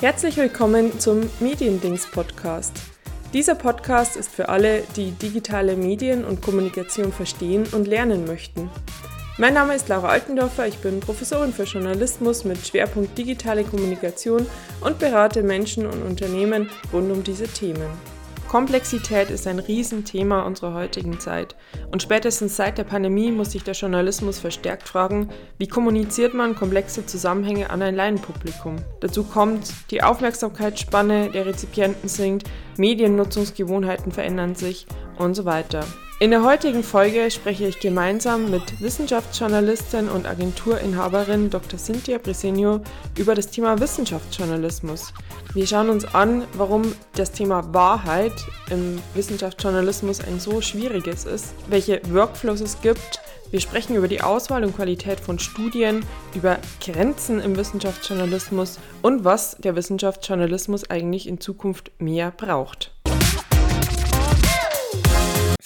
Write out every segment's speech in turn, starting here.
Herzlich willkommen zum Mediendings Podcast. Dieser Podcast ist für alle, die digitale Medien und Kommunikation verstehen und lernen möchten. Mein Name ist Laura Altendorfer, ich bin Professorin für Journalismus mit Schwerpunkt digitale Kommunikation und berate Menschen und Unternehmen rund um diese Themen. Komplexität ist ein Riesenthema unserer heutigen Zeit. Und spätestens seit der Pandemie muss sich der Journalismus verstärkt fragen, wie kommuniziert man komplexe Zusammenhänge an ein Laienpublikum. Dazu kommt, die Aufmerksamkeitsspanne der Rezipienten sinkt, Mediennutzungsgewohnheiten verändern sich und so weiter. In der heutigen Folge spreche ich gemeinsam mit Wissenschaftsjournalistin und Agenturinhaberin Dr. Cynthia Bresenio über das Thema Wissenschaftsjournalismus. Wir schauen uns an, warum das Thema Wahrheit im Wissenschaftsjournalismus ein so schwieriges ist, welche Workflows es gibt. Wir sprechen über die Auswahl und Qualität von Studien, über Grenzen im Wissenschaftsjournalismus und was der Wissenschaftsjournalismus eigentlich in Zukunft mehr braucht.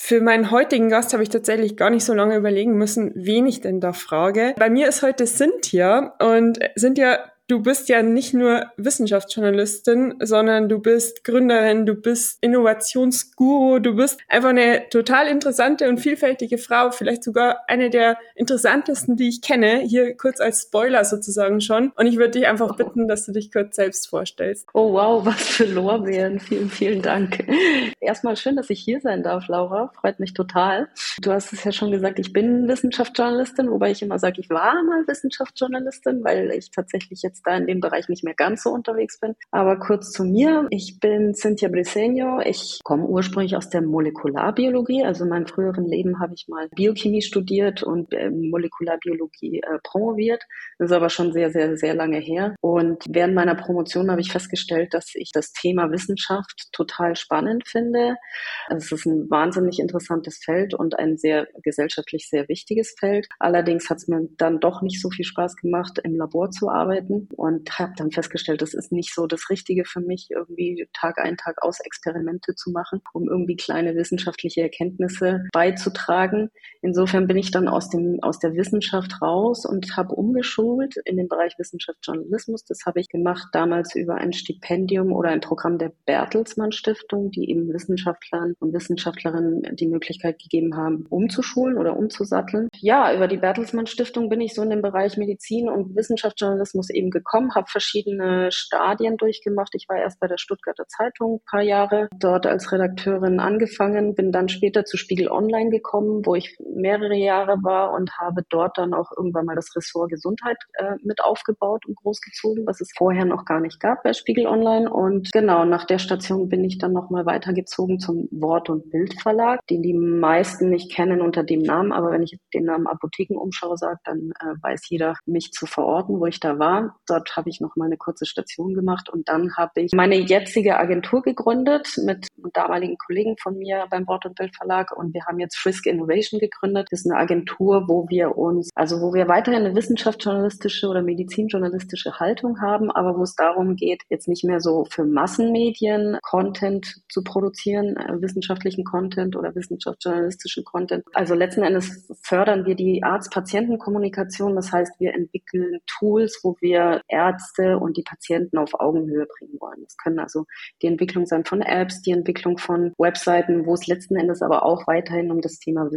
Für meinen heutigen Gast habe ich tatsächlich gar nicht so lange überlegen müssen, wen ich denn da frage. Bei mir ist heute Cynthia und Cynthia du bist ja nicht nur Wissenschaftsjournalistin, sondern du bist Gründerin, du bist Innovationsguru, du bist einfach eine total interessante und vielfältige Frau, vielleicht sogar eine der interessantesten, die ich kenne. Hier kurz als Spoiler sozusagen schon. Und ich würde dich einfach bitten, dass du dich kurz selbst vorstellst. Oh wow, was für Lorbeeren. Vielen, vielen Dank. Erstmal schön, dass ich hier sein darf, Laura. Freut mich total. Du hast es ja schon gesagt, ich bin Wissenschaftsjournalistin, wobei ich immer sage, ich war mal Wissenschaftsjournalistin, weil ich tatsächlich jetzt da in dem Bereich nicht mehr ganz so unterwegs bin. Aber kurz zu mir. Ich bin Cynthia Briseño. Ich komme ursprünglich aus der Molekularbiologie. Also in meinem früheren Leben habe ich mal Biochemie studiert und äh, Molekularbiologie äh, promoviert. Das ist aber schon sehr, sehr, sehr lange her. Und während meiner Promotion habe ich festgestellt, dass ich das Thema Wissenschaft total spannend finde. Also es ist ein wahnsinnig interessantes Feld und ein sehr gesellschaftlich sehr wichtiges Feld. Allerdings hat es mir dann doch nicht so viel Spaß gemacht, im Labor zu arbeiten und habe dann festgestellt, das ist nicht so das Richtige für mich, irgendwie Tag ein, Tag aus Experimente zu machen, um irgendwie kleine wissenschaftliche Erkenntnisse beizutragen. Insofern bin ich dann aus dem aus der Wissenschaft raus und habe umgeschult in den Bereich Wissenschaftsjournalismus. Das habe ich gemacht damals über ein Stipendium oder ein Programm der Bertelsmann Stiftung, die eben Wissenschaftlern und Wissenschaftlerinnen die Möglichkeit gegeben haben, umzuschulen oder umzusatteln. Ja, über die Bertelsmann Stiftung bin ich so in dem Bereich Medizin und Wissenschaftsjournalismus eben gekommen, habe verschiedene Stadien durchgemacht. Ich war erst bei der Stuttgarter Zeitung ein paar Jahre, dort als Redakteurin angefangen, bin dann später zu Spiegel Online gekommen, wo ich mehrere Jahre war und habe dort dann auch irgendwann mal das Ressort Gesundheit äh, mit aufgebaut und großgezogen, was es vorher noch gar nicht gab bei Spiegel Online. Und genau, nach der Station bin ich dann nochmal weitergezogen zum Wort- und Bildverlag, den die meisten nicht kennen unter dem Namen, aber wenn ich den Namen Apothekenumschau sage, dann äh, weiß jeder mich zu verorten, wo ich da war. Dort habe ich noch mal eine kurze Station gemacht und dann habe ich meine jetzige Agentur gegründet mit damaligen Kollegen von mir beim Wort und Bild Verlag und wir haben jetzt Frisk Innovation gegründet. Das ist eine Agentur, wo wir uns, also wo wir weiterhin eine wissenschaftsjournalistische oder medizinjournalistische Haltung haben, aber wo es darum geht, jetzt nicht mehr so für Massenmedien Content zu produzieren, äh, wissenschaftlichen Content oder wissenschaftsjournalistischen Content. Also letzten Endes fördern wir die Arzt-Patienten-Kommunikation. Das heißt, wir entwickeln Tools, wo wir Ärzte und die Patienten auf Augenhöhe bringen wollen. Das können also die Entwicklung sein von Apps, die Entwicklung von Webseiten, wo es letzten Endes aber auch weiterhin um das Thema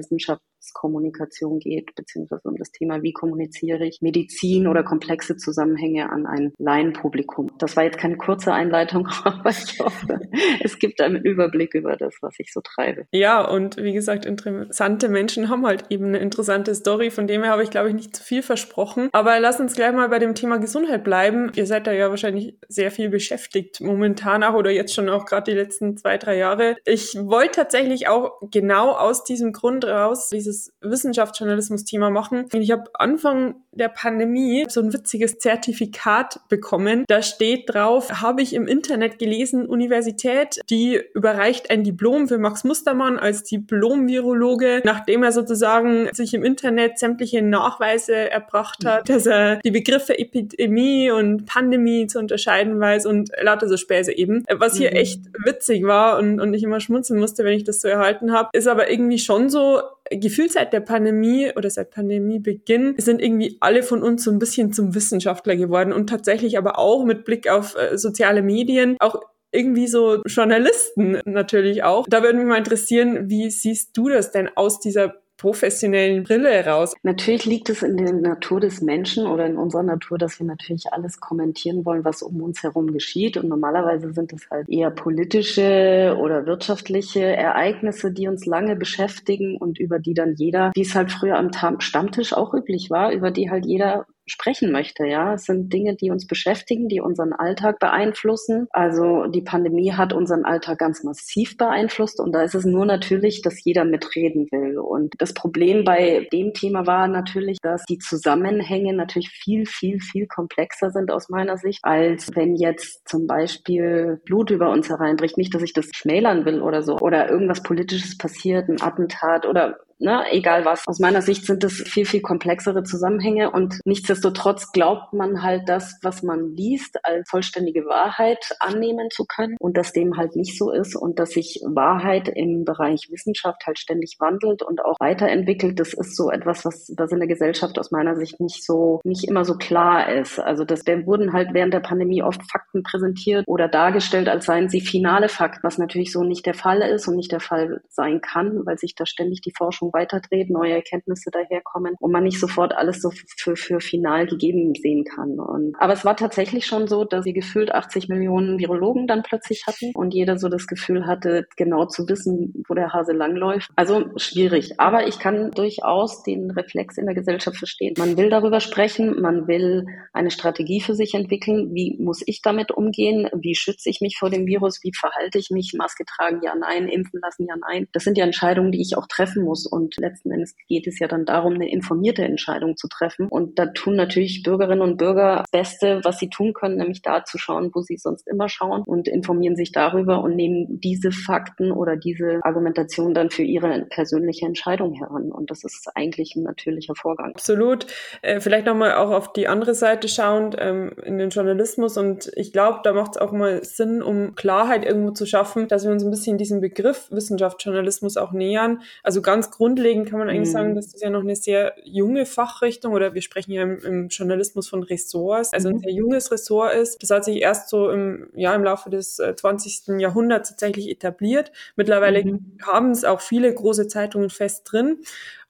Wissenschaftskommunikation geht, beziehungsweise um das Thema, wie kommuniziere ich Medizin oder komplexe Zusammenhänge an ein Laienpublikum. Das war jetzt keine kurze Einleitung, aber ich hoffe, es gibt einen Überblick über das, was ich so treibe. Ja, und wie gesagt, interessante Menschen haben halt eben eine interessante Story, von dem her habe ich, glaube ich, nicht zu viel versprochen. Aber lass uns gleich mal bei dem Thema Gesundheit bleiben. Ihr seid da ja wahrscheinlich sehr viel beschäftigt momentan auch oder jetzt schon auch gerade die letzten zwei, drei Jahre. Ich wollte tatsächlich auch genau aus diesem Grund raus dieses Wissenschaftsjournalismus-Thema machen. Ich habe Anfang der Pandemie so ein witziges Zertifikat bekommen. Da steht drauf, habe ich im Internet gelesen, Universität, die überreicht ein Diplom für Max Mustermann als Diplom-Virologe, nachdem er sozusagen sich im Internet sämtliche Nachweise erbracht hat, dass er die Begriffe Epidemie und Pandemie zu unterscheiden weiß und lauter so Späße eben. Was hier mhm. echt witzig war und, und ich immer schmunzeln musste, wenn ich das so erhalten habe, ist aber irgendwie schon so, gefühlt seit der Pandemie oder seit Pandemiebeginn sind irgendwie alle von uns so ein bisschen zum Wissenschaftler geworden und tatsächlich aber auch mit Blick auf äh, soziale Medien auch irgendwie so Journalisten natürlich auch. Da würde mich mal interessieren, wie siehst du das denn aus dieser professionellen Brille raus. Natürlich liegt es in der Natur des Menschen oder in unserer Natur, dass wir natürlich alles kommentieren wollen, was um uns herum geschieht. Und normalerweise sind es halt eher politische oder wirtschaftliche Ereignisse, die uns lange beschäftigen und über die dann jeder, wie es halt früher am Stammtisch auch üblich war, über die halt jeder sprechen möchte. Ja, es sind Dinge, die uns beschäftigen, die unseren Alltag beeinflussen. Also die Pandemie hat unseren Alltag ganz massiv beeinflusst und da ist es nur natürlich, dass jeder mitreden will. Und das Problem bei dem Thema war natürlich, dass die Zusammenhänge natürlich viel, viel, viel komplexer sind aus meiner Sicht, als wenn jetzt zum Beispiel Blut über uns hereinbricht. Nicht, dass ich das schmälern will oder so, oder irgendwas Politisches passiert, ein Attentat oder ne, egal was. Aus meiner Sicht sind das viel, viel komplexere Zusammenhänge und nichtsdestotrotz glaubt man halt das, was man liest, als vollständige Wahrheit annehmen zu können und dass dem halt nicht so ist und dass sich Wahrheit im Bereich Wissenschaft halt ständig wandelt und auch weiterentwickelt. Das ist so etwas, was das in der Gesellschaft aus meiner Sicht nicht so, nicht immer so klar ist. Also das wurden halt während der Pandemie oft Fakten präsentiert oder dargestellt, als seien sie finale Fakten, was natürlich so nicht der Fall ist und nicht der Fall sein kann, weil sich da ständig die Forschung Forschung weiterdreht, neue Erkenntnisse daherkommen und man nicht sofort alles so für, für final gegeben sehen kann. Und, aber es war tatsächlich schon so, dass sie gefühlt 80 Millionen Virologen dann plötzlich hatten und jeder so das Gefühl hatte, genau zu wissen, wo der Hase langläuft. Also schwierig. Aber ich kann durchaus den Reflex in der Gesellschaft verstehen. Man will darüber sprechen, man will eine Strategie für sich entwickeln. Wie muss ich damit umgehen? Wie schütze ich mich vor dem Virus? Wie verhalte ich mich? Maske tragen, ja, nein. Impfen lassen, ja, nein. Das sind ja Entscheidungen, die ich auch treffen muss. Und letzten Endes geht es ja dann darum, eine informierte Entscheidung zu treffen. Und da tun natürlich Bürgerinnen und Bürger das Beste, was sie tun können, nämlich da zu schauen, wo sie sonst immer schauen und informieren sich darüber und nehmen diese Fakten oder diese Argumentation dann für ihre persönliche Entscheidung heran. Und das ist eigentlich ein natürlicher Vorgang. Absolut. Äh, vielleicht nochmal auch auf die andere Seite schauend ähm, in den Journalismus. Und ich glaube, da macht es auch mal Sinn, um Klarheit irgendwo zu schaffen, dass wir uns ein bisschen diesem Begriff Wissenschaftsjournalismus auch nähern. Also ganz groß grundlegend kann man eigentlich mhm. sagen, dass das ja noch eine sehr junge Fachrichtung oder wir sprechen ja im, im Journalismus von Ressorts, also ein mhm. sehr junges Ressort ist. Das hat sich erst so im, ja, im Laufe des 20. Äh, Jahrhunderts tatsächlich etabliert. Mittlerweile mhm. haben es auch viele große Zeitungen fest drin.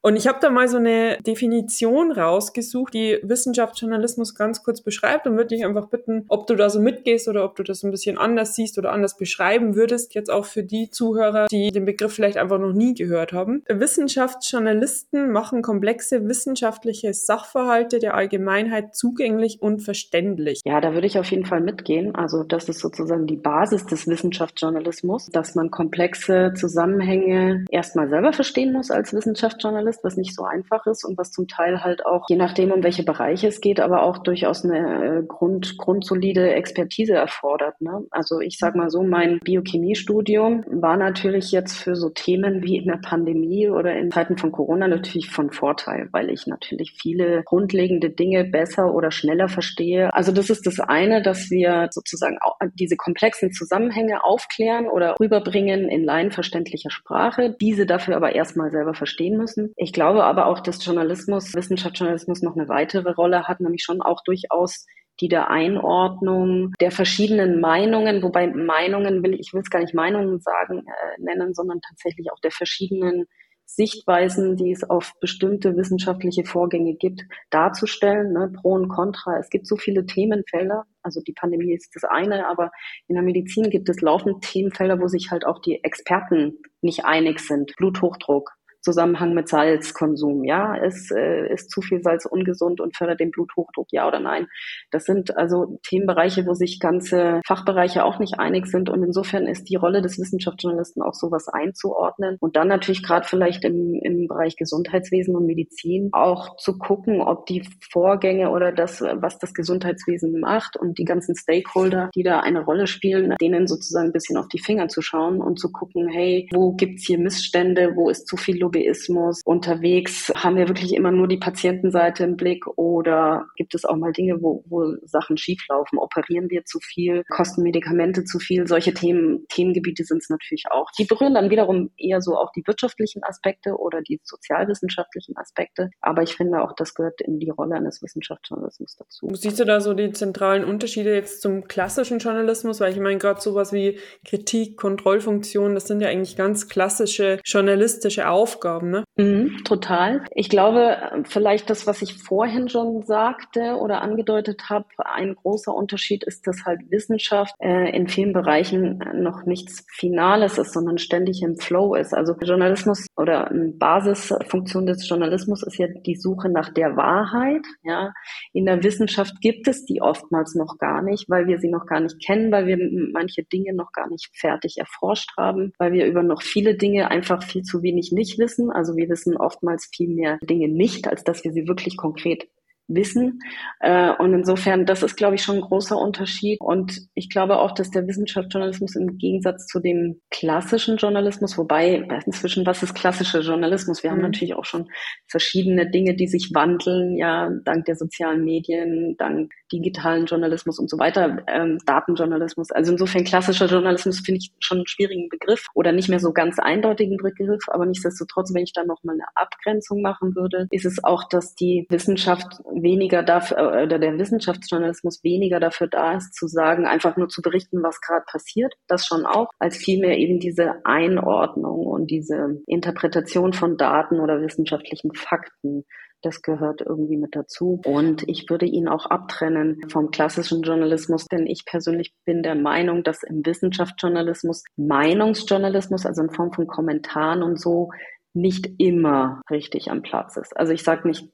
Und ich habe da mal so eine Definition rausgesucht, die Wissenschaftsjournalismus ganz kurz beschreibt und würde dich einfach bitten, ob du da so mitgehst oder ob du das ein bisschen anders siehst oder anders beschreiben würdest, jetzt auch für die Zuhörer, die den Begriff vielleicht einfach noch nie gehört haben. Wissenschaftsjournalisten machen komplexe wissenschaftliche Sachverhalte der Allgemeinheit zugänglich und verständlich. Ja, da würde ich auf jeden Fall mitgehen. Also das ist sozusagen die Basis des Wissenschaftsjournalismus, dass man komplexe Zusammenhänge erstmal selber verstehen muss als Wissenschaftsjournalist ist, was nicht so einfach ist und was zum Teil halt auch, je nachdem, um welche Bereiche es geht, aber auch durchaus eine äh, Grund, grundsolide Expertise erfordert. Ne? Also ich sag mal so, mein Biochemiestudium war natürlich jetzt für so Themen wie in der Pandemie oder in Zeiten von Corona natürlich von Vorteil, weil ich natürlich viele grundlegende Dinge besser oder schneller verstehe. Also das ist das eine, dass wir sozusagen diese komplexen Zusammenhänge aufklären oder rüberbringen in laienverständlicher Sprache, diese dafür aber erstmal selber verstehen müssen. Ich glaube aber auch, dass Journalismus, Wissenschaftsjournalismus noch eine weitere Rolle hat, nämlich schon auch durchaus die der Einordnung der verschiedenen Meinungen, wobei Meinungen will ich will es gar nicht Meinungen sagen äh, nennen, sondern tatsächlich auch der verschiedenen Sichtweisen, die es auf bestimmte wissenschaftliche Vorgänge gibt, darzustellen, ne, Pro und Contra. Es gibt so viele Themenfelder. Also die Pandemie ist das eine, aber in der Medizin gibt es laufend Themenfelder, wo sich halt auch die Experten nicht einig sind. Bluthochdruck, Zusammenhang mit Salzkonsum. Ja, ist, äh, ist zu viel Salz ungesund und fördert den Bluthochdruck, ja oder nein? Das sind also Themenbereiche, wo sich ganze Fachbereiche auch nicht einig sind. Und insofern ist die Rolle des Wissenschaftsjournalisten auch sowas einzuordnen. Und dann natürlich gerade vielleicht im, im Bereich Gesundheitswesen und Medizin auch zu gucken, ob die Vorgänge oder das, was das Gesundheitswesen macht und die ganzen Stakeholder, die da eine Rolle spielen, denen sozusagen ein bisschen auf die Finger zu schauen und zu gucken, hey, wo gibt's hier Missstände, wo ist zu viel Lobby Lobbyismus unterwegs? Haben wir wirklich immer nur die Patientenseite im Blick oder gibt es auch mal Dinge, wo, wo Sachen schieflaufen? Operieren wir zu viel? Kosten Medikamente zu viel? Solche Themen, Themengebiete sind es natürlich auch. Die berühren dann wiederum eher so auch die wirtschaftlichen Aspekte oder die sozialwissenschaftlichen Aspekte. Aber ich finde auch, das gehört in die Rolle eines Wissenschaftsjournalismus dazu. Siehst du da so die zentralen Unterschiede jetzt zum klassischen Journalismus? Weil ich meine, gerade sowas wie Kritik, Kontrollfunktion, das sind ja eigentlich ganz klassische journalistische Aufgaben, ne? Mhm, total. Ich glaube, vielleicht das, was ich vorhin schon sagte oder angedeutet habe, ein großer Unterschied ist, dass halt Wissenschaft äh, in vielen Bereichen noch nichts Finales ist, sondern ständig im Flow ist. Also Journalismus oder eine Basisfunktion des Journalismus ist ja die Suche nach der Wahrheit. Ja, in der Wissenschaft gibt es die oftmals noch gar nicht, weil wir sie noch gar nicht kennen, weil wir manche Dinge noch gar nicht fertig erforscht haben, weil wir über noch viele Dinge einfach viel zu wenig nicht wissen. Also wir wissen oftmals viel mehr Dinge nicht, als dass wir sie wirklich konkret wissen. Äh, und insofern, das ist, glaube ich, schon ein großer Unterschied. Und ich glaube auch, dass der Wissenschaftsjournalismus im Gegensatz zu dem klassischen Journalismus, wobei inzwischen, was ist klassischer Journalismus? Wir mhm. haben natürlich auch schon verschiedene Dinge, die sich wandeln, ja, dank der sozialen Medien, dank digitalen Journalismus und so weiter, ähm, Datenjournalismus. Also insofern klassischer Journalismus finde ich schon einen schwierigen Begriff oder nicht mehr so ganz eindeutigen Begriff, aber nichtsdestotrotz, wenn ich da nochmal eine Abgrenzung machen würde, ist es auch, dass die Wissenschaft weniger dafür, äh, oder der Wissenschaftsjournalismus weniger dafür da ist, zu sagen, einfach nur zu berichten, was gerade passiert, das schon auch, als vielmehr eben diese Einordnung und diese Interpretation von Daten oder wissenschaftlichen Fakten das gehört irgendwie mit dazu. Und ich würde ihn auch abtrennen vom klassischen Journalismus, denn ich persönlich bin der Meinung, dass im Wissenschaftsjournalismus Meinungsjournalismus, also in Form von Kommentaren und so, nicht immer richtig am Platz ist. Also ich sage nicht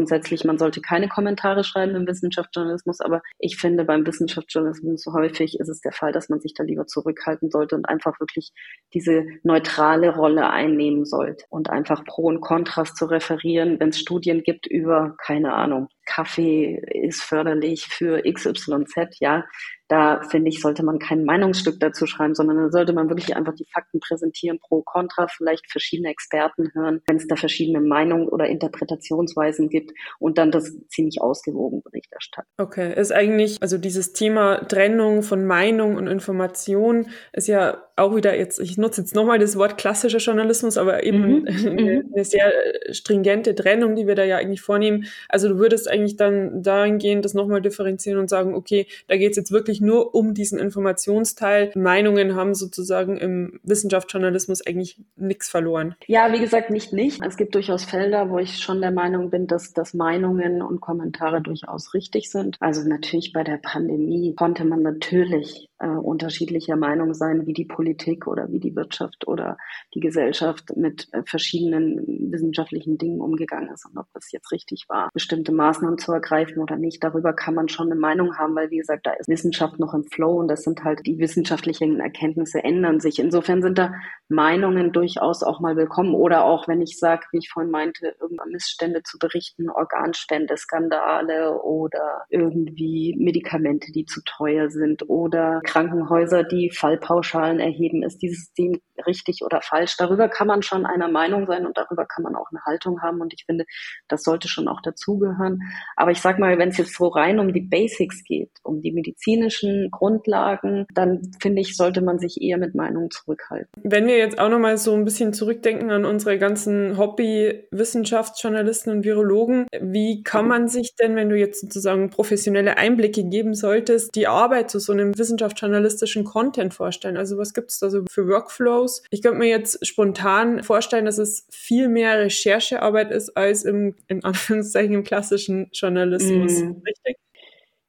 grundsätzlich, man sollte keine Kommentare schreiben im Wissenschaftsjournalismus, aber ich finde, beim Wissenschaftsjournalismus häufig ist es der Fall, dass man sich da lieber zurückhalten sollte und einfach wirklich diese neutrale Rolle einnehmen sollte und einfach Pro und Kontrast zu referieren, wenn es Studien gibt über, keine Ahnung, Kaffee ist förderlich für XYZ, ja, da finde ich, sollte man kein Meinungsstück dazu schreiben, sondern da sollte man wirklich einfach die Fakten präsentieren, pro, contra, vielleicht verschiedene Experten hören, wenn es da verschiedene Meinungen oder Interpretationsweisen gibt und dann das ziemlich ausgewogen Bericht erstatten. Okay, ist eigentlich, also dieses Thema Trennung von Meinung und Information ist ja auch wieder jetzt, ich nutze jetzt nochmal das Wort klassischer Journalismus, aber eben mhm. eine, eine, sehr stringente Trennung, die wir da ja eigentlich vornehmen. Also du würdest eigentlich dann dahingehend das nochmal differenzieren und sagen, okay, da geht es jetzt wirklich wirklich nur um diesen Informationsteil. Meinungen haben sozusagen im Wissenschaftsjournalismus eigentlich nichts verloren. Ja, wie gesagt, nicht nicht. Es gibt durchaus Felder, wo ich schon der Meinung bin, dass, dass Meinungen und Kommentare durchaus richtig sind. Also natürlich bei der Pandemie konnte man natürlich äh, unterschiedlicher Meinung sein, wie die Politik oder wie die Wirtschaft oder die Gesellschaft mit äh, verschiedenen wissenschaftlichen Dingen umgegangen ist und ob das jetzt richtig war, bestimmte Maßnahmen zu ergreifen oder nicht. Darüber kann man schon eine Meinung haben, weil wie gesagt, da ist Wissenschaft noch im Flow und das sind halt die wissenschaftlichen Erkenntnisse ändern sich. Insofern sind da Meinungen durchaus auch mal willkommen oder auch, wenn ich sage, wie ich vorhin meinte, irgendwann Missstände zu berichten, Organspende, Skandale oder irgendwie Medikamente, die zu teuer sind oder Krankenhäuser, die Fallpauschalen erheben. Ist dieses System richtig oder falsch? Darüber kann man schon einer Meinung sein und darüber kann man auch eine Haltung haben. Und ich finde, das sollte schon auch dazugehören. Aber ich sag mal, wenn es jetzt so rein um die Basics geht, um die medizinischen Grundlagen, dann finde ich, sollte man sich eher mit Meinungen zurückhalten. Wenn wir jetzt auch nochmal so ein bisschen zurückdenken an unsere ganzen Hobby-Wissenschaftsjournalisten und Virologen, wie kann man sich denn, wenn du jetzt sozusagen professionelle Einblicke geben solltest, die Arbeit zu so einem Wissenschafts journalistischen Content vorstellen? Also was gibt es da so für Workflows? Ich könnte mir jetzt spontan vorstellen, dass es viel mehr Recherchearbeit ist als im, in Anführungszeichen, im klassischen Journalismus. Mm. Richtig?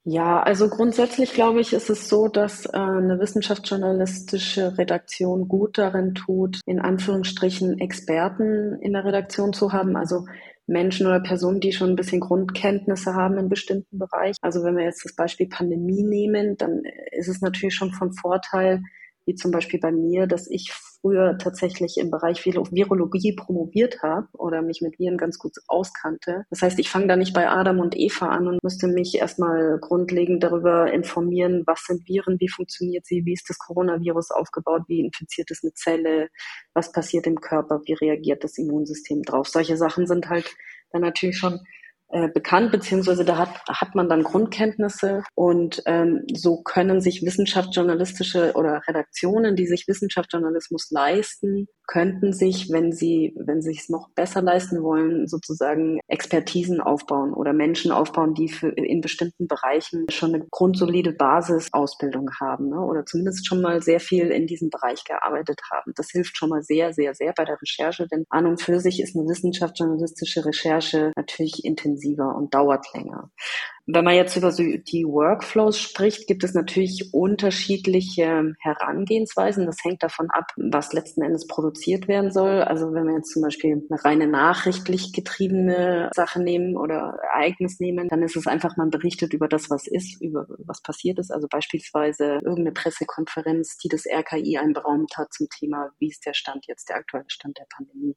Ja, also grundsätzlich glaube ich, ist es so, dass äh, eine wissenschaftsjournalistische Redaktion gut darin tut, in Anführungsstrichen Experten in der Redaktion zu haben. Also Menschen oder Personen, die schon ein bisschen Grundkenntnisse haben in bestimmten Bereichen. Also wenn wir jetzt das Beispiel Pandemie nehmen, dann ist es natürlich schon von Vorteil, wie zum Beispiel bei mir, dass ich früher tatsächlich im Bereich Virologie promoviert habe oder mich mit Viren ganz gut auskannte. Das heißt, ich fange da nicht bei Adam und Eva an und müsste mich erstmal grundlegend darüber informieren, was sind Viren, wie funktioniert sie, wie ist das Coronavirus aufgebaut, wie infiziert es eine Zelle, was passiert im Körper, wie reagiert das Immunsystem drauf. Solche Sachen sind halt dann natürlich schon äh, bekannt, beziehungsweise da hat, hat man dann Grundkenntnisse. Und ähm, so können sich wissenschaftsjournalistische oder Redaktionen, die sich Wissenschaftsjournalismus leisten, könnten sich, wenn sie, wenn sie es noch besser leisten wollen, sozusagen Expertisen aufbauen oder Menschen aufbauen, die für, in bestimmten Bereichen schon eine grundsolide Basisausbildung haben ne? oder zumindest schon mal sehr viel in diesem Bereich gearbeitet haben. Das hilft schon mal sehr, sehr, sehr bei der Recherche, denn an und für sich ist eine wissenschaftsjournalistische Recherche natürlich intensiver und dauert länger. Wenn man jetzt über die Workflows spricht, gibt es natürlich unterschiedliche Herangehensweisen. Das hängt davon ab, was letzten Endes produziert werden soll. Also wenn wir jetzt zum Beispiel eine reine nachrichtlich getriebene Sache nehmen oder Ereignis nehmen, dann ist es einfach, man berichtet über das, was ist, über was passiert ist. Also beispielsweise irgendeine Pressekonferenz, die das RKI einberaumt hat zum Thema, wie ist der Stand jetzt, der aktuelle Stand der Pandemie.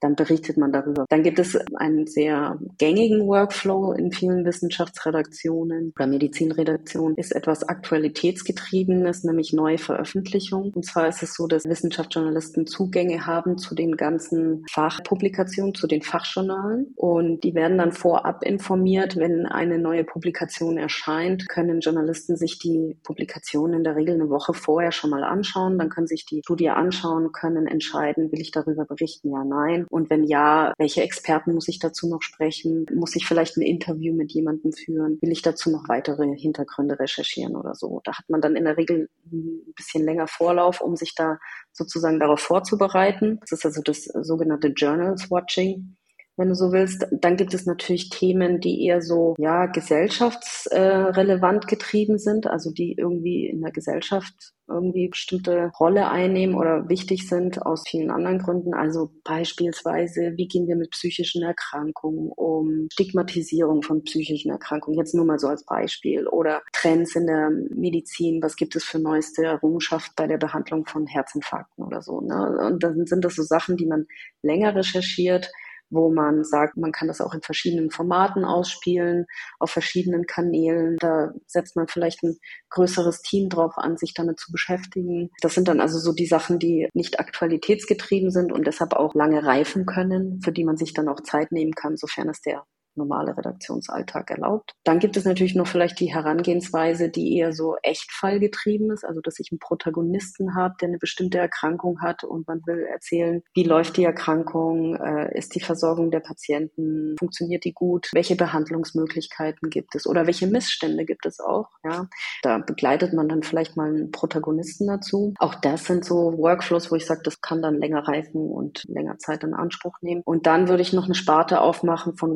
Dann berichtet man darüber. Dann gibt es einen sehr gängigen Workflow in vielen Wissenschaftsredaktionen Wissenschaftsredaktionen oder Medizinredaktionen ist etwas Aktualitätsgetriebenes, nämlich neue Veröffentlichungen. Und zwar ist es so, dass Wissenschaftsjournalisten Zugänge haben zu den ganzen Fachpublikationen, zu den Fachjournalen. Und die werden dann vorab informiert, wenn eine neue Publikation erscheint, können Journalisten sich die Publikation in der Regel eine Woche vorher schon mal anschauen. Dann können sich die Studie anschauen, können entscheiden, will ich darüber berichten, ja, nein. Und wenn ja, welche Experten muss ich dazu noch sprechen? Muss ich vielleicht ein Interview mit jemandem führen? Führen? Will ich dazu noch weitere Hintergründe recherchieren oder so? Da hat man dann in der Regel ein bisschen länger Vorlauf, um sich da sozusagen darauf vorzubereiten. Das ist also das sogenannte Journals Watching wenn du so willst. Dann gibt es natürlich Themen, die eher so, ja, gesellschaftsrelevant getrieben sind, also die irgendwie in der Gesellschaft irgendwie bestimmte Rolle einnehmen oder wichtig sind aus vielen anderen Gründen. Also beispielsweise, wie gehen wir mit psychischen Erkrankungen um, Stigmatisierung von psychischen Erkrankungen, jetzt nur mal so als Beispiel, oder Trends in der Medizin, was gibt es für neueste Errungenschaft bei der Behandlung von Herzinfarkten oder so. Ne? Und dann sind das so Sachen, die man länger recherchiert, wo man sagt, man kann das auch in verschiedenen Formaten ausspielen, auf verschiedenen Kanälen. Da setzt man vielleicht ein größeres Team drauf an, sich damit zu beschäftigen. Das sind dann also so die Sachen, die nicht aktualitätsgetrieben sind und deshalb auch lange reifen können, für die man sich dann auch Zeit nehmen kann, sofern es der normale Redaktionsalltag erlaubt. Dann gibt es natürlich noch vielleicht die Herangehensweise, die eher so echtfallgetrieben ist, also dass ich einen Protagonisten habe, der eine bestimmte Erkrankung hat und man will erzählen, wie läuft die Erkrankung, äh, ist die Versorgung der Patienten, funktioniert die gut, welche Behandlungsmöglichkeiten gibt es oder welche Missstände gibt es auch. Ja, da begleitet man dann vielleicht mal einen Protagonisten dazu. Auch das sind so Workflows, wo ich sage, das kann dann länger reifen und länger Zeit in Anspruch nehmen. Und dann würde ich noch eine Sparte aufmachen von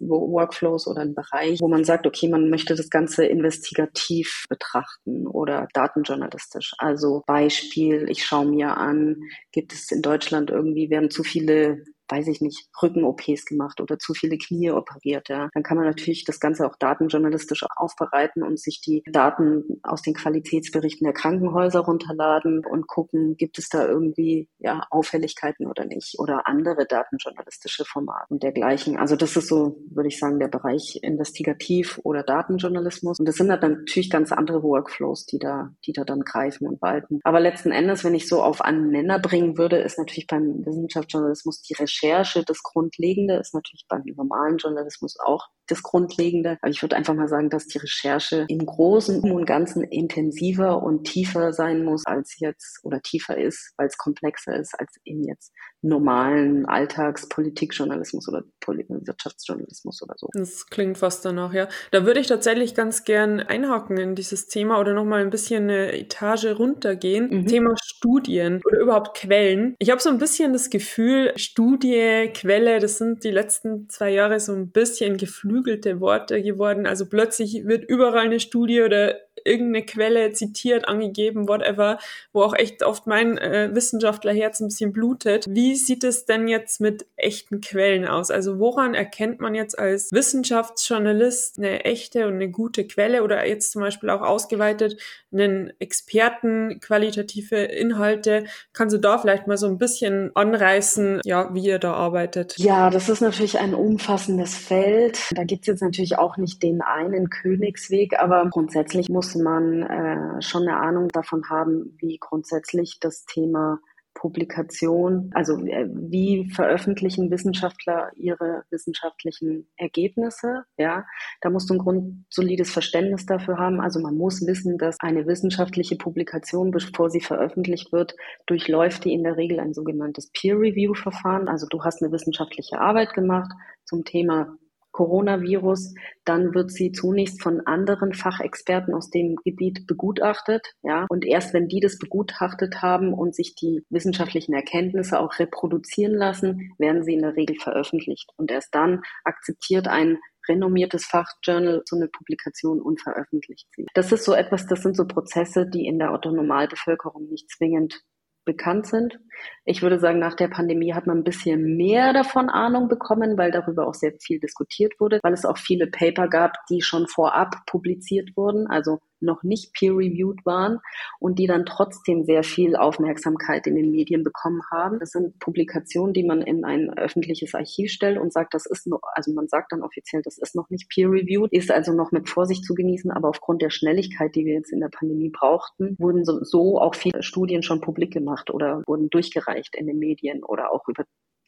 Workflows Workflows oder ein Bereich, wo man sagt, okay, man möchte das Ganze investigativ betrachten oder datenjournalistisch. Also Beispiel, ich schaue mir an, gibt es in Deutschland irgendwie, werden zu viele weiß ich nicht, Rücken-OPs gemacht oder zu viele Knie operiert, ja, dann kann man natürlich das Ganze auch datenjournalistisch aufbereiten und sich die Daten aus den Qualitätsberichten der Krankenhäuser runterladen und gucken, gibt es da irgendwie ja Auffälligkeiten oder nicht oder andere datenjournalistische Formate und dergleichen. Also das ist so, würde ich sagen, der Bereich investigativ oder Datenjournalismus. Und das sind dann natürlich ganz andere Workflows, die da, die da dann greifen und walten. Aber letzten Endes, wenn ich so auf einen Nenner bringen würde, ist natürlich beim Wissenschaftsjournalismus die Recherche Recherche das Grundlegende, ist natürlich beim normalen Journalismus auch das Grundlegende. Aber ich würde einfach mal sagen, dass die Recherche im Großen und Ganzen intensiver und tiefer sein muss als jetzt oder tiefer ist, weil es komplexer ist als eben jetzt normalen Alltagspolitikjournalismus oder Wirtschaftsjournalismus oder so. Das klingt fast danach, ja. Da würde ich tatsächlich ganz gern einhaken in dieses Thema oder nochmal ein bisschen eine Etage runtergehen. Mhm. Thema Studien oder überhaupt Quellen. Ich habe so ein bisschen das Gefühl, Studie, Quelle, das sind die letzten zwei Jahre so ein bisschen geflügelt geflügelte Worte geworden. Also plötzlich wird überall eine Studie oder irgendeine Quelle zitiert, angegeben, whatever, wo auch echt oft mein äh, Wissenschaftlerherz ein bisschen blutet. Wie sieht es denn jetzt mit echten Quellen aus? Also woran erkennt man jetzt als Wissenschaftsjournalist eine echte und eine gute Quelle oder jetzt zum Beispiel auch ausgeweitet einen Experten qualitative Inhalte? Kannst du da vielleicht mal so ein bisschen anreißen, ja, wie ihr da arbeitet? Ja, das ist natürlich ein umfassendes Feld. Da gibt es jetzt natürlich auch nicht den einen Königsweg, aber grundsätzlich muss man äh, schon eine Ahnung davon haben, wie grundsätzlich das Thema Publikation, also äh, wie veröffentlichen Wissenschaftler ihre wissenschaftlichen Ergebnisse, ja, da musst du ein grundsolides Verständnis dafür haben. Also man muss wissen, dass eine wissenschaftliche Publikation, bevor sie veröffentlicht wird, durchläuft die in der Regel ein sogenanntes Peer-Review-Verfahren. Also du hast eine wissenschaftliche Arbeit gemacht zum Thema Coronavirus, dann wird sie zunächst von anderen Fachexperten aus dem Gebiet begutachtet, ja. Und erst wenn die das begutachtet haben und sich die wissenschaftlichen Erkenntnisse auch reproduzieren lassen, werden sie in der Regel veröffentlicht. Und erst dann akzeptiert ein renommiertes Fachjournal so eine Publikation und veröffentlicht sie. Das ist so etwas, das sind so Prozesse, die in der Otto-Normalbevölkerung nicht zwingend bekannt sind. Ich würde sagen, nach der Pandemie hat man ein bisschen mehr davon Ahnung bekommen, weil darüber auch sehr viel diskutiert wurde, weil es auch viele Paper gab, die schon vorab publiziert wurden, also noch nicht peer-reviewed waren und die dann trotzdem sehr viel Aufmerksamkeit in den Medien bekommen haben. Das sind Publikationen, die man in ein öffentliches Archiv stellt und sagt, das ist noch, also man sagt dann offiziell, das ist noch nicht peer-reviewed, ist also noch mit Vorsicht zu genießen, aber aufgrund der Schnelligkeit, die wir jetzt in der Pandemie brauchten, wurden so, so auch viele Studien schon publik gemacht oder wurden durchgereicht in den Medien oder auch über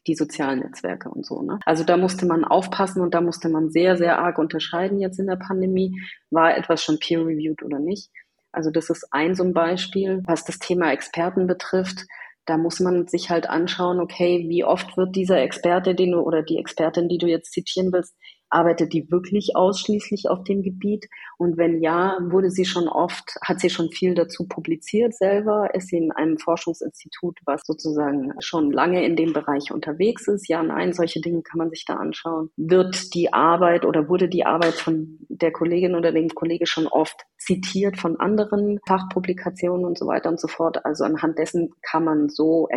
die sozialen Netzwerke und so. Ne? Also da musste man aufpassen und da musste man sehr, sehr arg unterscheiden jetzt in der Pandemie. War etwas schon peer-reviewed oder nicht? Also das ist ein so ein Beispiel. Was das Thema Experten betrifft, da muss man sich halt anschauen, okay, wie oft wird dieser Experte, den du oder die Expertin, die du jetzt zitieren willst, Arbeitet die wirklich ausschließlich auf dem Gebiet? Und wenn ja, wurde sie schon oft, hat sie schon viel dazu publiziert selber? Ist sie in einem Forschungsinstitut, was sozusagen schon lange in dem Bereich unterwegs ist? Ja, nein, solche Dinge kann man sich da anschauen. Wird die Arbeit oder wurde die Arbeit von der Kollegin oder dem Kollege schon oft zitiert von anderen Fachpublikationen und so weiter und so fort? Also anhand dessen kann man so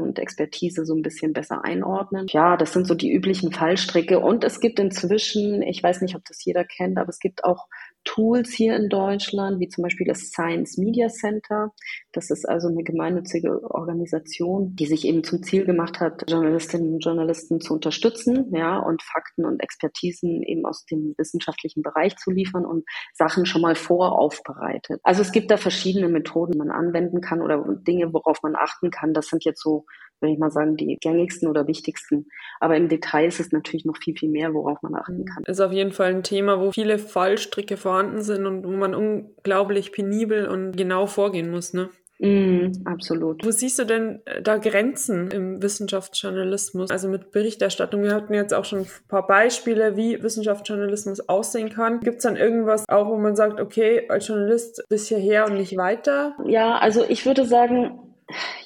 und Expertise so ein bisschen besser einordnen. Ja, das sind so die üblichen Fallstricke. Und es gibt inzwischen, ich weiß nicht, ob das jeder kennt, aber es gibt auch Tools hier in Deutschland, wie zum Beispiel das Science Media Center. Das ist also eine gemeinnützige Organisation, die sich eben zum Ziel gemacht hat, Journalistinnen und Journalisten zu unterstützen, ja, und Fakten und Expertisen eben aus dem wissenschaftlichen Bereich zu liefern und Sachen schon mal voraufbereitet. Also es gibt da verschiedene Methoden, die man anwenden kann oder Dinge, worauf man achten kann. Das sind jetzt so würde ich mal sagen, die gängigsten oder wichtigsten. Aber im Detail ist es natürlich noch viel, viel mehr, worauf man achten kann. Ist auf jeden Fall ein Thema, wo viele Fallstricke vorhanden sind und wo man unglaublich penibel und genau vorgehen muss, ne? Mm, absolut. Wo siehst du denn äh, da Grenzen im Wissenschaftsjournalismus? Also mit Berichterstattung. Wir hatten jetzt auch schon ein paar Beispiele, wie Wissenschaftsjournalismus aussehen kann. Gibt es dann irgendwas auch, wo man sagt, okay, als Journalist bis hierher und nicht weiter? Ja, also ich würde sagen,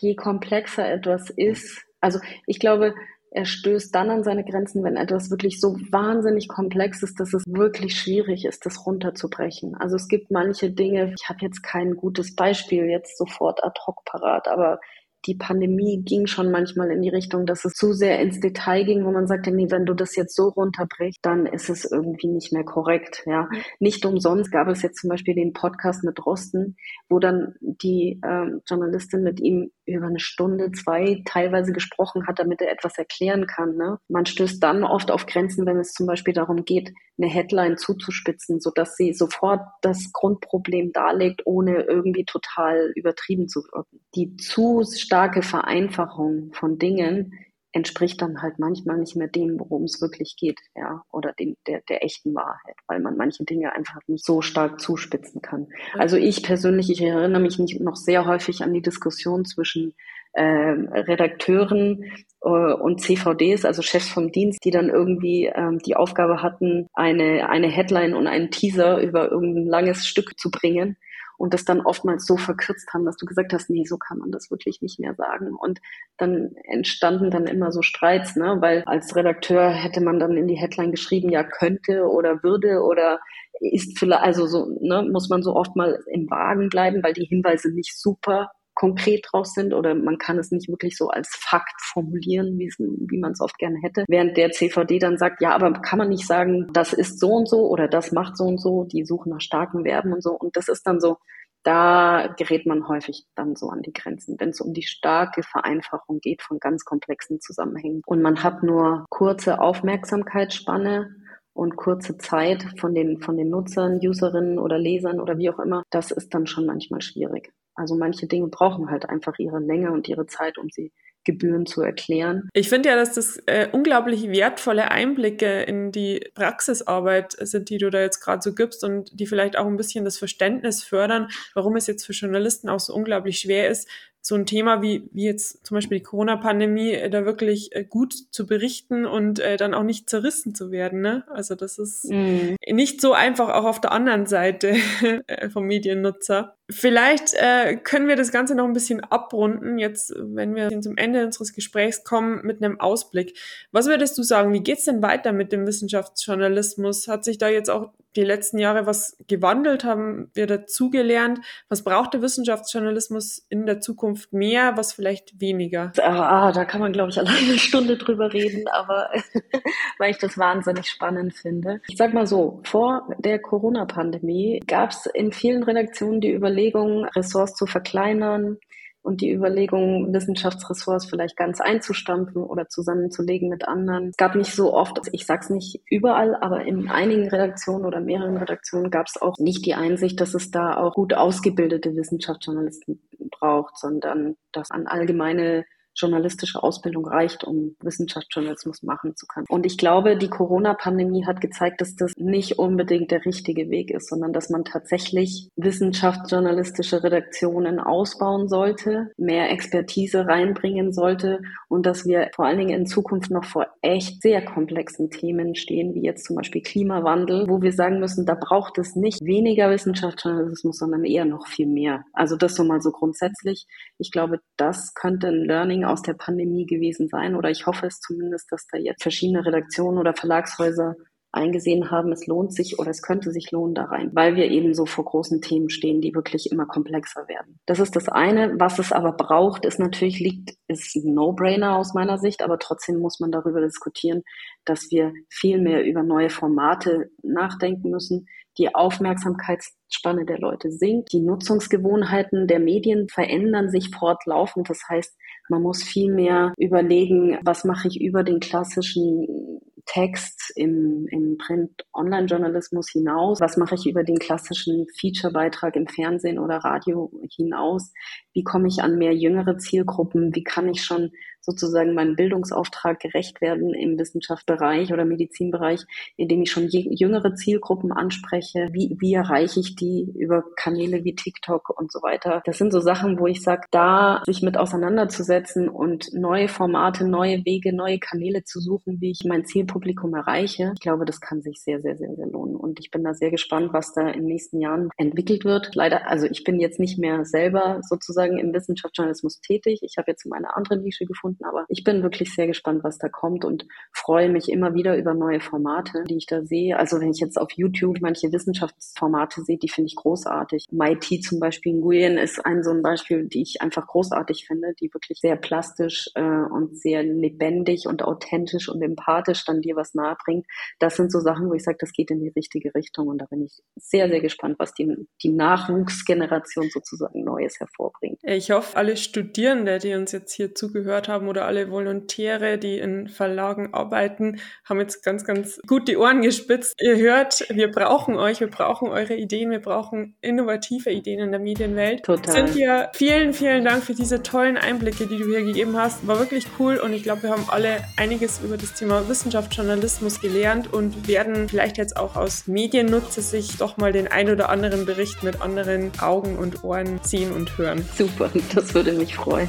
je komplexer etwas ist, also ich glaube, er stößt dann an seine Grenzen, wenn etwas wirklich so wahnsinnig komplex ist, dass es wirklich schwierig ist, das runterzubrechen. Also es gibt manche Dinge, ich habe jetzt kein gutes Beispiel jetzt sofort ad hoc parat, aber die Pandemie ging schon manchmal in die Richtung, dass es zu sehr ins Detail ging, wo man sagte, nee, wenn du das jetzt so runterbrichst, dann ist es irgendwie nicht mehr korrekt. Ja, nicht umsonst gab es jetzt zum Beispiel den Podcast mit Rosten, wo dann die ähm, Journalistin mit ihm über eine Stunde, zwei teilweise gesprochen hat, damit er etwas erklären kann. Ne? Man stößt dann oft auf Grenzen, wenn es zum Beispiel darum geht, eine Headline zuzuspitzen, so dass sie sofort das Grundproblem darlegt, ohne irgendwie total übertrieben zu wirken. Die zu starke Vereinfachung von Dingen entspricht dann halt manchmal nicht mehr dem, worum es wirklich geht, ja, oder dem, der, der echten Wahrheit, weil man manche Dinge einfach nicht so stark zuspitzen kann. Also ich persönlich, ich erinnere mich nicht noch sehr häufig an die Diskussion zwischen äh, Redakteuren äh, und CVDs, also Chefs vom Dienst, die dann irgendwie ähm, die Aufgabe hatten, eine, eine Headline und einen Teaser über irgendein langes Stück zu bringen und das dann oftmals so verkürzt haben, dass du gesagt hast, nee, so kann man das wirklich nicht mehr sagen. Und dann entstanden dann immer so Streits, ne? weil als Redakteur hätte man dann in die Headline geschrieben, ja, könnte oder würde oder ist vielleicht, also so, ne, muss man so oft mal im Wagen bleiben, weil die Hinweise nicht super konkret draus sind oder man kann es nicht wirklich so als Fakt formulieren, wie man es oft gerne hätte. Während der CVD dann sagt, ja, aber kann man nicht sagen, das ist so und so oder das macht so und so, die suchen nach starken Verben und so. Und das ist dann so, da gerät man häufig dann so an die Grenzen, wenn es um die starke Vereinfachung geht von ganz komplexen Zusammenhängen. Und man hat nur kurze Aufmerksamkeitsspanne und kurze Zeit von den, von den Nutzern, Userinnen oder Lesern oder wie auch immer. Das ist dann schon manchmal schwierig. Also manche Dinge brauchen halt einfach ihre Länge und ihre Zeit, um sie Gebühren zu erklären. Ich finde ja, dass das äh, unglaublich wertvolle Einblicke in die Praxisarbeit sind, die du da jetzt gerade so gibst und die vielleicht auch ein bisschen das Verständnis fördern, warum es jetzt für Journalisten auch so unglaublich schwer ist, so ein Thema wie, wie jetzt zum Beispiel die Corona-Pandemie äh, da wirklich äh, gut zu berichten und äh, dann auch nicht zerrissen zu werden. Ne? Also das ist mm. nicht so einfach auch auf der anderen Seite äh, vom Mediennutzer. Vielleicht äh, können wir das Ganze noch ein bisschen abrunden, jetzt, wenn wir zum Ende unseres Gesprächs kommen, mit einem Ausblick. Was würdest du sagen, wie geht's denn weiter mit dem Wissenschaftsjournalismus? Hat sich da jetzt auch die letzten Jahre was gewandelt? Haben wir dazugelernt? Was braucht der Wissenschaftsjournalismus in der Zukunft mehr, was vielleicht weniger? Ah, da kann man, glaube ich, alleine eine Stunde drüber reden, aber weil ich das wahnsinnig spannend finde. Ich sag mal so, vor der Corona-Pandemie gab es in vielen Redaktionen die Überlegung, Ressorts zu verkleinern, und die Überlegung, Wissenschaftsressorts vielleicht ganz einzustampfen oder zusammenzulegen mit anderen. Es gab nicht so oft, ich sag's nicht überall, aber in einigen Redaktionen oder mehreren Redaktionen gab es auch nicht die Einsicht, dass es da auch gut ausgebildete Wissenschaftsjournalisten braucht, sondern dass an allgemeine journalistische Ausbildung reicht, um Wissenschaftsjournalismus machen zu können. Und ich glaube, die Corona-Pandemie hat gezeigt, dass das nicht unbedingt der richtige Weg ist, sondern dass man tatsächlich wissenschaftsjournalistische Redaktionen ausbauen sollte, mehr Expertise reinbringen sollte und dass wir vor allen Dingen in Zukunft noch vor echt sehr komplexen Themen stehen, wie jetzt zum Beispiel Klimawandel, wo wir sagen müssen, da braucht es nicht weniger Wissenschaftsjournalismus, sondern eher noch viel mehr. Also das so mal so grundsätzlich. Ich glaube, das könnte ein Learning aus der Pandemie gewesen sein. Oder ich hoffe es zumindest, dass da jetzt verschiedene Redaktionen oder Verlagshäuser eingesehen haben, es lohnt sich oder es könnte sich lohnen da rein, weil wir eben so vor großen Themen stehen, die wirklich immer komplexer werden. Das ist das eine. Was es aber braucht, ist natürlich liegt, ist ein No-Brainer aus meiner Sicht, aber trotzdem muss man darüber diskutieren, dass wir viel mehr über neue Formate nachdenken müssen. Die Aufmerksamkeitsspanne der Leute sinkt. Die Nutzungsgewohnheiten der Medien verändern sich fortlaufend. Das heißt, man muss viel mehr überlegen, was mache ich über den klassischen Text im, im Print-Online-Journalismus hinaus? Was mache ich über den klassischen Feature-Beitrag im Fernsehen oder Radio hinaus? Wie komme ich an mehr jüngere Zielgruppen? Wie kann ich schon sozusagen meinem Bildungsauftrag gerecht werden im Wissenschaftsbereich oder Medizinbereich, indem ich schon jüngere Zielgruppen anspreche. Wie, wie erreiche ich die über Kanäle wie TikTok und so weiter? Das sind so Sachen, wo ich sage, da sich mit auseinanderzusetzen und neue Formate, neue Wege, neue Kanäle zu suchen, wie ich mein Zielpublikum erreiche. Ich glaube, das kann sich sehr, sehr, sehr, sehr lohnen. Und ich bin da sehr gespannt, was da in den nächsten Jahren entwickelt wird. Leider, also ich bin jetzt nicht mehr selber sozusagen im Wissenschaftsjournalismus tätig. Ich habe jetzt meine andere Nische gefunden gefunden. Aber ich bin wirklich sehr gespannt, was da kommt und freue mich immer wieder über neue Formate, die ich da sehe. Also wenn ich jetzt auf YouTube manche Wissenschaftsformate sehe, die finde ich großartig. MIT zum Beispiel Nguyen ist ein so ein Beispiel, die ich einfach großartig finde, die wirklich sehr plastisch äh, und sehr lebendig und authentisch und empathisch dann dir was nahebringt. Das sind so Sachen, wo ich sage, das geht in die richtige Richtung und da bin ich sehr, sehr gespannt, was die, die Nachwuchsgeneration sozusagen Neues hervorbringt. Ich hoffe, alle Studierende, die uns jetzt hier zugehört haben, haben oder alle Volontäre, die in Verlagen arbeiten, haben jetzt ganz, ganz gut die Ohren gespitzt. Ihr hört, wir brauchen euch, wir brauchen eure Ideen, wir brauchen innovative Ideen in der Medienwelt. Total. Cynthia, vielen, vielen Dank für diese tollen Einblicke, die du hier gegeben hast. War wirklich cool und ich glaube, wir haben alle einiges über das Thema Wissenschaft, Journalismus gelernt und werden vielleicht jetzt auch aus Mediennutze sich doch mal den ein oder anderen Bericht mit anderen Augen und Ohren ziehen und hören. Super, das würde mich freuen.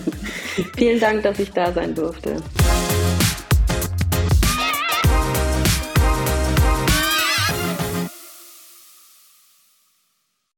Vielen Dank, dass ich da sein durfte.